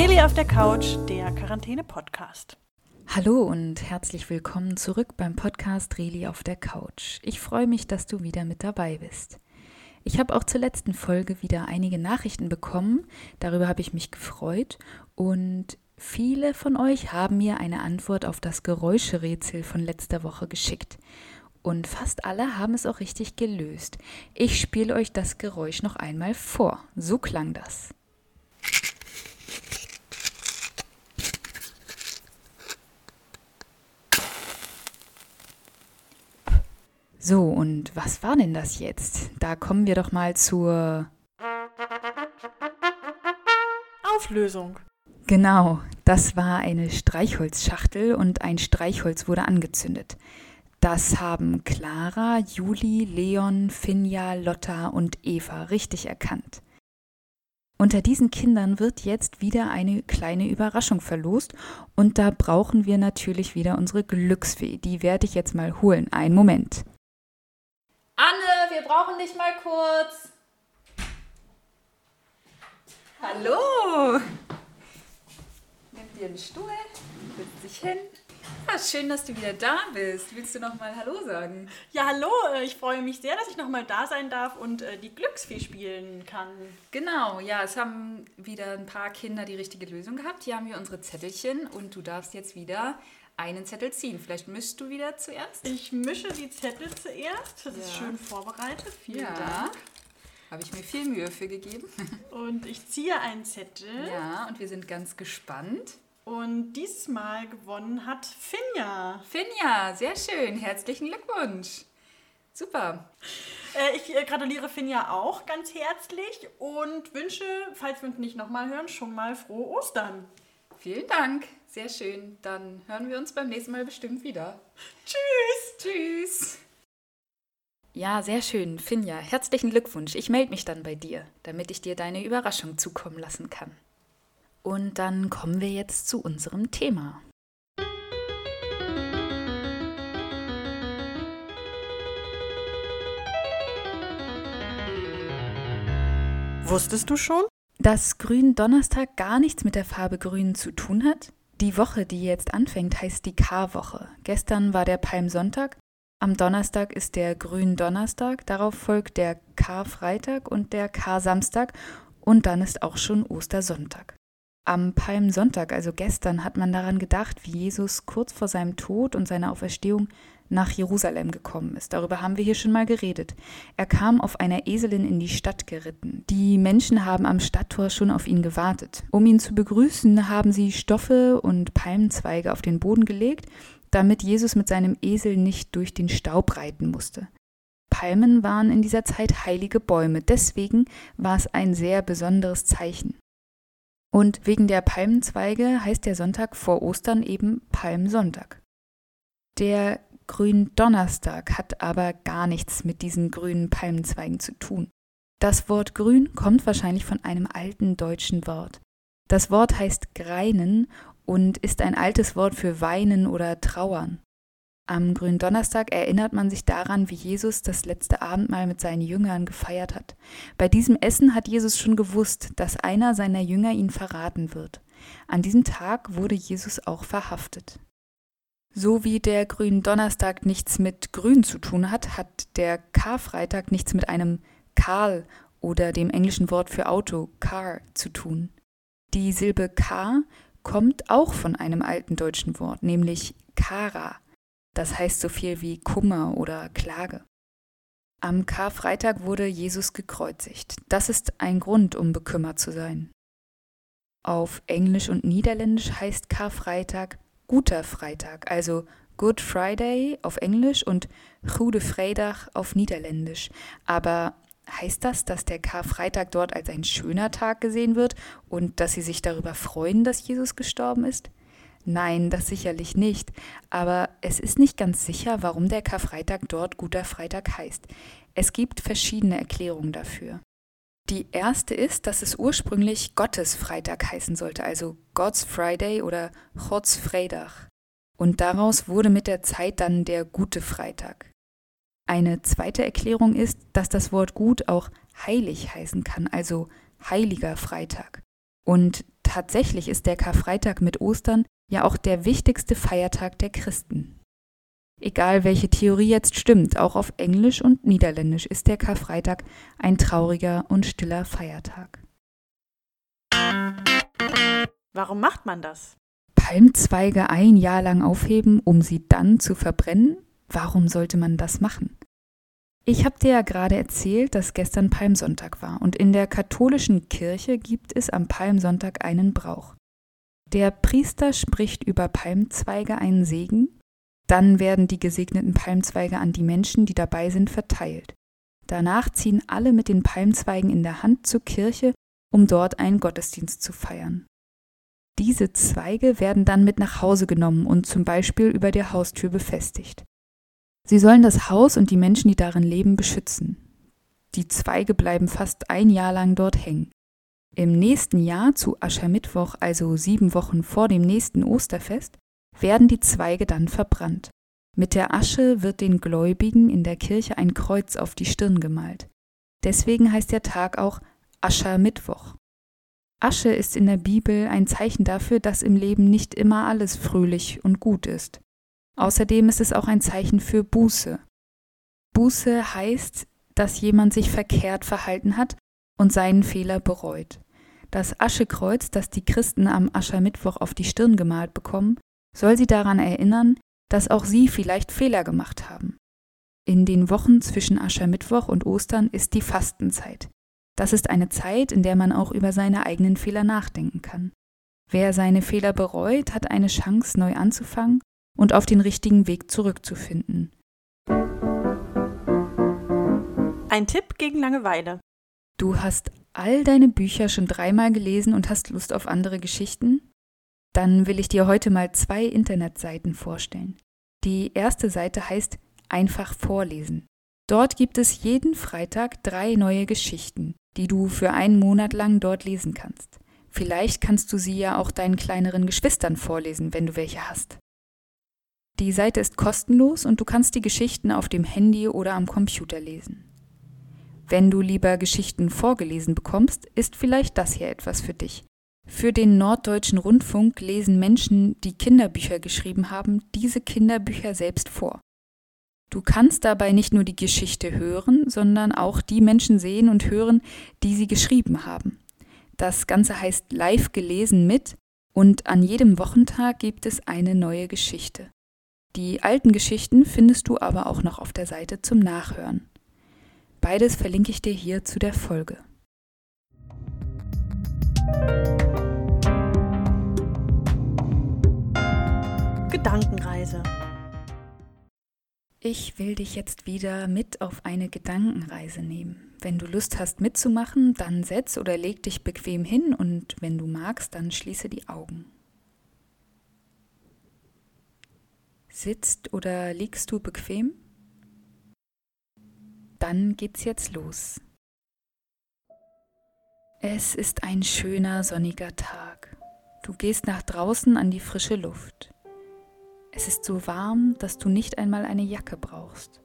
Reli auf der Couch, der Quarantäne-Podcast. Hallo und herzlich willkommen zurück beim Podcast Reli auf der Couch. Ich freue mich, dass du wieder mit dabei bist. Ich habe auch zur letzten Folge wieder einige Nachrichten bekommen, darüber habe ich mich gefreut und viele von euch haben mir eine Antwort auf das Geräuscherätsel von letzter Woche geschickt. Und fast alle haben es auch richtig gelöst. Ich spiele euch das Geräusch noch einmal vor. So klang das. So, und was war denn das jetzt? Da kommen wir doch mal zur Auflösung. Genau, das war eine Streichholzschachtel und ein Streichholz wurde angezündet. Das haben Clara, Juli, Leon, Finja, Lotta und Eva richtig erkannt. Unter diesen Kindern wird jetzt wieder eine kleine Überraschung verlost und da brauchen wir natürlich wieder unsere Glücksfee. Die werde ich jetzt mal holen. Einen Moment. Anne, wir brauchen dich mal kurz. Hallo. Nimm dir einen Stuhl, setz dich hin. Ja, schön, dass du wieder da bist. Willst du noch mal Hallo sagen? Ja, hallo. äh, Ich freue mich sehr, dass ich noch mal da sein darf und äh, die Glücksfee spielen kann. Genau, ja, es haben wieder ein paar Kinder die richtige Lösung gehabt. Hier haben wir unsere Zettelchen und du darfst jetzt wieder einen Zettel ziehen. Vielleicht mischst du wieder zuerst. Ich mische die Zettel zuerst. Das ist Ja. schön vorbereitet. Vielen Ja. Dank. Habe ich mir viel Mühe für gegeben. Und ich ziehe einen Zettel. Ja, und wir sind ganz gespannt. Und dieses Mal gewonnen hat Finja. Finja, sehr schön. Herzlichen Glückwunsch. Super. Äh, ich äh, gratuliere Finja auch ganz herzlich und wünsche, falls wir uns nicht nochmal hören, schon mal frohe Ostern. Vielen Dank. Sehr schön. Dann hören wir uns beim nächsten Mal bestimmt wieder. Tschüss! Tschüss. Ja, sehr schön, Finja. Herzlichen Glückwunsch. Ich melde mich dann bei dir, damit ich dir deine Überraschung zukommen lassen kann. Und dann kommen wir jetzt zu unserem Thema. Wusstest du schon? Dass Gründonnerstag gar nichts mit der Farbe Grün zu tun hat? Die Woche, die jetzt anfängt, heißt die Karwoche. Gestern war der Palmsonntag, am Donnerstag ist der Gründonnerstag, darauf folgt der Karfreitag und der Karsamstag und dann ist auch schon Ostersonntag. Am Palmsonntag, also gestern, hat man daran gedacht, wie Jesus kurz vor seinem Tod und seiner Auferstehung nach Jerusalem gekommen ist. Darüber haben wir hier schon mal geredet. Er kam auf einer Eselin in die Stadt geritten. Die Menschen haben am Stadttor schon auf ihn gewartet. Um ihn zu begrüßen, haben sie Stoffe und Palmenzweige auf den Boden gelegt, damit Jesus mit seinem Esel nicht durch den Staub reiten musste. Palmen waren in dieser Zeit heilige Bäume, deswegen war es ein sehr besonderes Zeichen. Und wegen der Palmenzweige heißt der Sonntag vor Ostern eben Palmsonntag. Der Gründonnerstag hat aber gar nichts mit diesen grünen Palmenzweigen zu tun. Das Wort grün kommt wahrscheinlich von einem alten deutschen Wort. Das Wort heißt greinen und ist ein altes Wort für weinen oder trauern. Am Gründonnerstag erinnert man sich daran, wie Jesus das letzte Abendmahl mit seinen Jüngern gefeiert hat. Bei diesem Essen hat Jesus schon gewusst, dass einer seiner Jünger ihn verraten wird. An diesem Tag wurde Jesus auch verhaftet. So wie der Gründonnerstag nichts mit Grün zu tun hat, hat der Karfreitag nichts mit einem Karl oder dem englischen Wort für Auto, Car, zu tun. Die Silbe K kommt auch von einem alten deutschen Wort, nämlich Kara. Das heißt so viel wie Kummer oder Klage. Am Karfreitag wurde Jesus gekreuzigt. Das ist ein Grund, um bekümmert zu sein. Auf Englisch und Niederländisch heißt Karfreitag guter Freitag, also Good Friday auf Englisch und Goede Vrijdag auf Niederländisch. Aber heißt das, dass der Karfreitag dort als ein schöner Tag gesehen wird und dass sie sich darüber freuen, dass Jesus gestorben ist? Nein, das sicherlich nicht. Aber es ist nicht ganz sicher, warum der Karfreitag dort guter Freitag heißt. Es gibt verschiedene Erklärungen dafür. Die erste ist, dass es ursprünglich Gottes Freitag heißen sollte, also God's Friday oder Gods Vrijdag. Und daraus wurde mit der Zeit dann der gute Freitag. Eine zweite Erklärung ist, dass das Wort gut auch heilig heißen kann, also heiliger Freitag. Und tatsächlich ist der Karfreitag mit Ostern ja auch der wichtigste Feiertag der Christen. Egal welche Theorie jetzt stimmt, auch auf Englisch und Niederländisch ist der Karfreitag ein trauriger und stiller Feiertag. Warum macht man das? Palmzweige ein Jahr lang aufheben, um sie dann zu verbrennen? Warum sollte man das machen? Ich habe dir ja gerade erzählt, dass gestern Palmsonntag war und in der katholischen Kirche gibt es am Palmsonntag einen Brauch. Der Priester spricht über Palmzweige einen Segen, dann werden die gesegneten Palmzweige an die Menschen, die dabei sind, verteilt. Danach ziehen alle mit den Palmzweigen in der Hand zur Kirche, um dort einen Gottesdienst zu feiern. Diese Zweige werden dann mit nach Hause genommen und zum Beispiel über der Haustür befestigt. Sie sollen das Haus und die Menschen, die darin leben, beschützen. Die Zweige bleiben fast ein Jahr lang dort hängen. Im nächsten Jahr, zu Aschermittwoch, also sieben Wochen vor dem nächsten Osterfest, werden die Zweige dann verbrannt. Mit der Asche wird den Gläubigen in der Kirche ein Kreuz auf die Stirn gemalt. Deswegen heißt der Tag auch Aschermittwoch. Asche ist in der Bibel ein Zeichen dafür, dass im Leben nicht immer alles fröhlich und gut ist. Außerdem ist es auch ein Zeichen für Buße. Buße heißt, dass jemand sich verkehrt verhalten hat und seinen Fehler bereut. Das Aschekreuz, das die Christen am Aschermittwoch auf die Stirn gemalt bekommen, soll sie daran erinnern, dass auch sie vielleicht Fehler gemacht haben. In den Wochen zwischen Aschermittwoch und Ostern ist die Fastenzeit. Das ist eine Zeit, in der man auch über seine eigenen Fehler nachdenken kann. Wer seine Fehler bereut, hat eine Chance, neu anzufangen und auf den richtigen Weg zurückzufinden. Ein Tipp gegen Langeweile. Du hast all deine Bücher schon dreimal gelesen und hast Lust auf andere Geschichten? Dann will ich dir heute mal zwei Internetseiten vorstellen. Die erste Seite heißt Einfach vorlesen. Dort gibt es jeden Freitag drei neue Geschichten, die du für einen Monat lang dort lesen kannst. Vielleicht kannst du sie ja auch deinen kleineren Geschwistern vorlesen, wenn du welche hast. Die Seite ist kostenlos und du kannst die Geschichten auf dem Handy oder am Computer lesen. Wenn du lieber Geschichten vorgelesen bekommst, ist vielleicht das hier etwas für dich. Für den Norddeutschen Rundfunk lesen Menschen, die Kinderbücher geschrieben haben, diese Kinderbücher selbst vor. Du kannst dabei nicht nur die Geschichte hören, sondern auch die Menschen sehen und hören, die sie geschrieben haben. Das Ganze heißt live gelesen mit und an jedem Wochentag gibt es eine neue Geschichte. Die alten Geschichten findest du aber auch noch auf der Seite zum Nachhören. Beides verlinke ich dir hier zu der Folge. Gedankenreise. Ich will dich jetzt wieder mit auf eine Gedankenreise nehmen. Wenn du Lust hast mitzumachen, dann setz oder leg dich bequem hin und wenn du magst, dann schließe die Augen. Sitzt oder liegst du bequem? Dann geht's jetzt los. Es ist ein schöner sonniger Tag. Du gehst nach draußen an die frische Luft. Es ist so warm, dass du nicht einmal eine Jacke brauchst.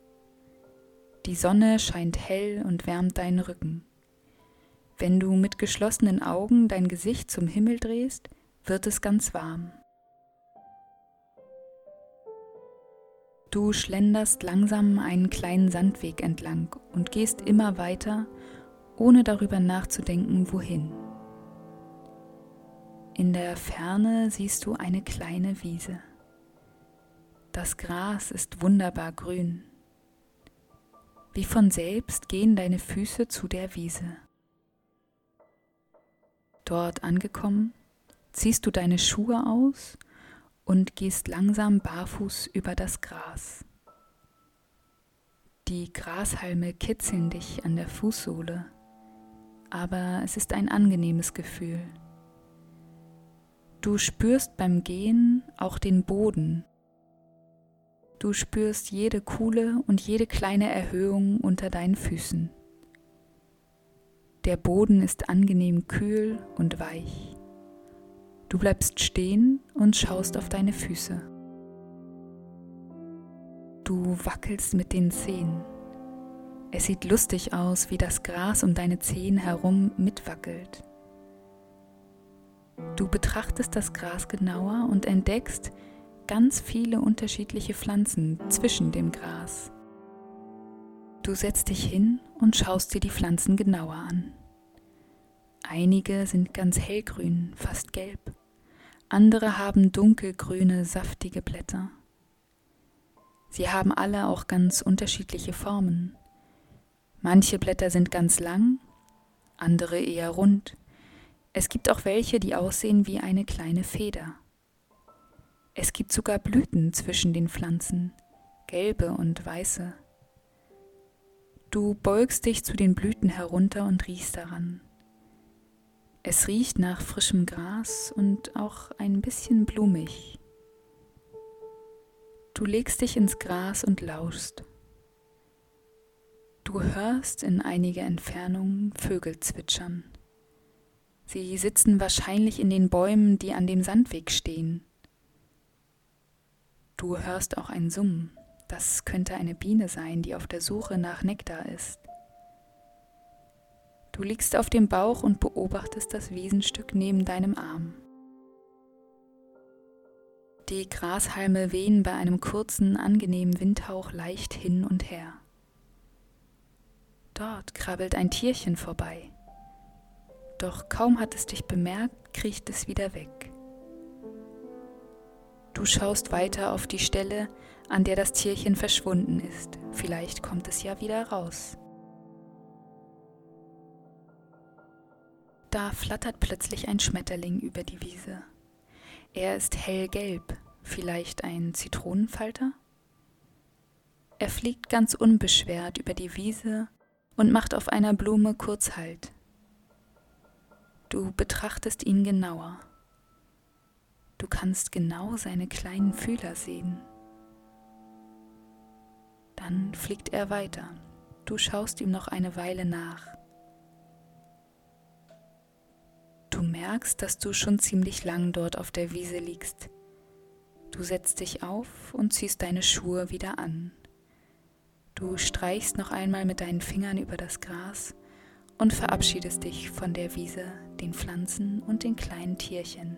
Die Sonne scheint hell und wärmt deinen Rücken. Wenn du mit geschlossenen Augen dein Gesicht zum Himmel drehst, wird es ganz warm. Du schlenderst langsam einen kleinen Sandweg entlang und gehst immer weiter, ohne darüber nachzudenken, wohin. In der Ferne siehst du eine kleine Wiese. Das Gras ist wunderbar grün. Wie von selbst gehen deine Füße zu der Wiese. Dort angekommen, ziehst du deine Schuhe aus und gehst langsam barfuß über das Gras. Die Grashalme kitzeln dich an der Fußsohle, aber es ist ein angenehmes Gefühl. Du spürst beim Gehen auch den Boden Du spürst jede Kuhle und jede kleine Erhöhung unter deinen Füßen. Der Boden ist angenehm kühl und weich. Du bleibst stehen und schaust auf deine Füße. Du wackelst mit den Zehen. Es sieht lustig aus, wie das Gras um deine Zehen herum mitwackelt. Du betrachtest das Gras genauer und entdeckst ganz viele unterschiedliche Pflanzen zwischen dem Gras. Du setzt dich hin und schaust dir die Pflanzen genauer an. Einige sind ganz hellgrün, fast gelb. Andere haben dunkelgrüne, saftige Blätter. Sie haben alle auch ganz unterschiedliche Formen. Manche Blätter sind ganz lang, andere eher rund. Es gibt auch welche, die aussehen wie eine kleine Feder. Es gibt sogar Blüten zwischen den Pflanzen, gelbe und weiße. Du beugst dich zu den Blüten herunter und riechst daran. Es riecht nach frischem Gras und auch ein bisschen blumig. Du legst dich ins Gras und lauschst. Du hörst in einiger Entfernung Vögel zwitschern. Sie sitzen wahrscheinlich in den Bäumen, die an dem Sandweg stehen. Du hörst auch ein Summen. Das könnte eine Biene sein, die auf der Suche nach Nektar ist. Du liegst auf dem Bauch und beobachtest das Wiesenstück neben deinem Arm. Die Grashalme wehen bei einem kurzen, angenehmen Windhauch leicht hin und her. Dort krabbelt ein Tierchen vorbei. Doch kaum hat es dich bemerkt, kriecht es wieder weg. Du schaust weiter auf die Stelle, an der das Tierchen verschwunden ist. Vielleicht kommt es ja wieder raus. Da flattert plötzlich ein Schmetterling über die Wiese. Er ist hellgelb, vielleicht ein Zitronenfalter? Er fliegt ganz unbeschwert über die Wiese und macht auf einer Blume kurz Halt. Du betrachtest ihn genauer. Du kannst genau seine kleinen Fühler sehen. Dann fliegt er weiter. Du schaust ihm noch eine Weile nach. Du merkst, dass du schon ziemlich lang dort auf der Wiese liegst. Du setzt dich auf und ziehst deine Schuhe wieder an. Du streichst noch einmal mit deinen Fingern über das Gras und verabschiedest dich von der Wiese, den Pflanzen und den kleinen Tierchen.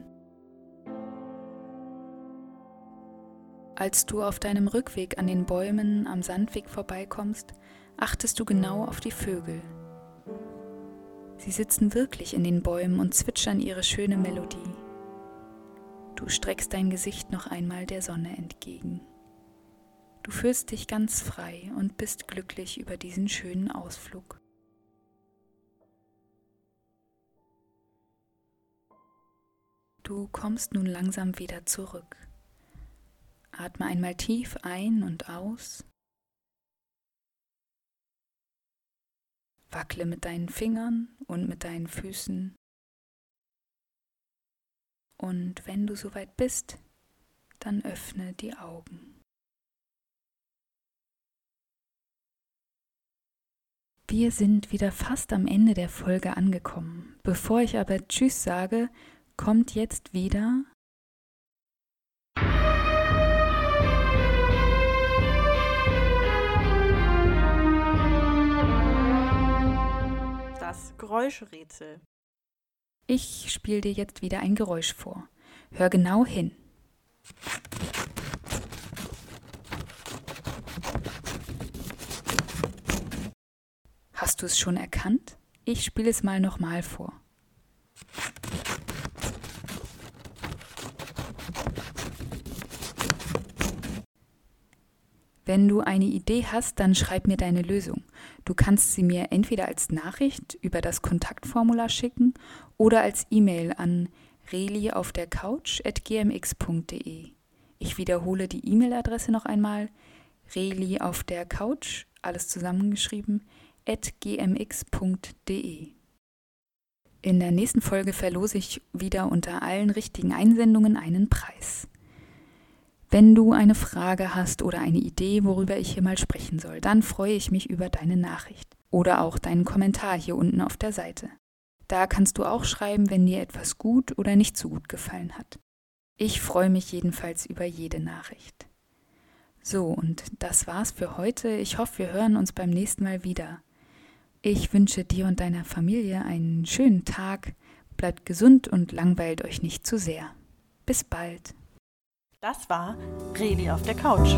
Als du auf deinem Rückweg an den Bäumen am Sandweg vorbeikommst, achtest du genau auf die Vögel, Sie sitzen wirklich in den Bäumen und zwitschern ihre schöne Melodie. Du streckst dein Gesicht noch einmal der Sonne entgegen. Du fühlst dich ganz frei und bist glücklich über diesen schönen Ausflug. Du kommst nun langsam wieder zurück. Atme einmal tief ein und aus Wackle mit deinen Fingern und mit deinen Füßen. Und wenn du soweit bist, dann öffne die Augen. Wir sind wieder fast am Ende der Folge angekommen. Bevor ich aber Tschüss sage, kommt jetzt wieder Geräuschrätsel. Ich spiele dir jetzt wieder ein Geräusch vor. Hör genau hin. Hast du es schon erkannt? Ich spiele es mal nochmal vor. Wenn du eine Idee hast, dann schreib mir deine Lösung. Du kannst sie mir entweder als Nachricht über das Kontaktformular schicken oder als E-Mail an reli auf der Couch at gmx.de. Ich wiederhole die E-Mail-Adresse noch einmal: reli auf der Couch, alles zusammengeschrieben, at gmx.de. In der nächsten Folge verlose ich wieder unter allen richtigen Einsendungen einen Preis. Wenn du eine Frage hast oder eine Idee, worüber ich hier mal sprechen soll, dann freue ich mich über deine Nachricht oder auch deinen Kommentar hier unten auf der Seite. Da kannst du auch schreiben, wenn dir etwas gut oder nicht so gut gefallen hat. Ich freue mich jedenfalls über jede Nachricht. So, und das war's für heute. Ich hoffe, wir hören uns beim nächsten Mal wieder. Ich wünsche dir und deiner Familie einen schönen Tag. bleibt gesund und langweilt euch nicht zu sehr. Bis bald. Das war Reli auf der Couch.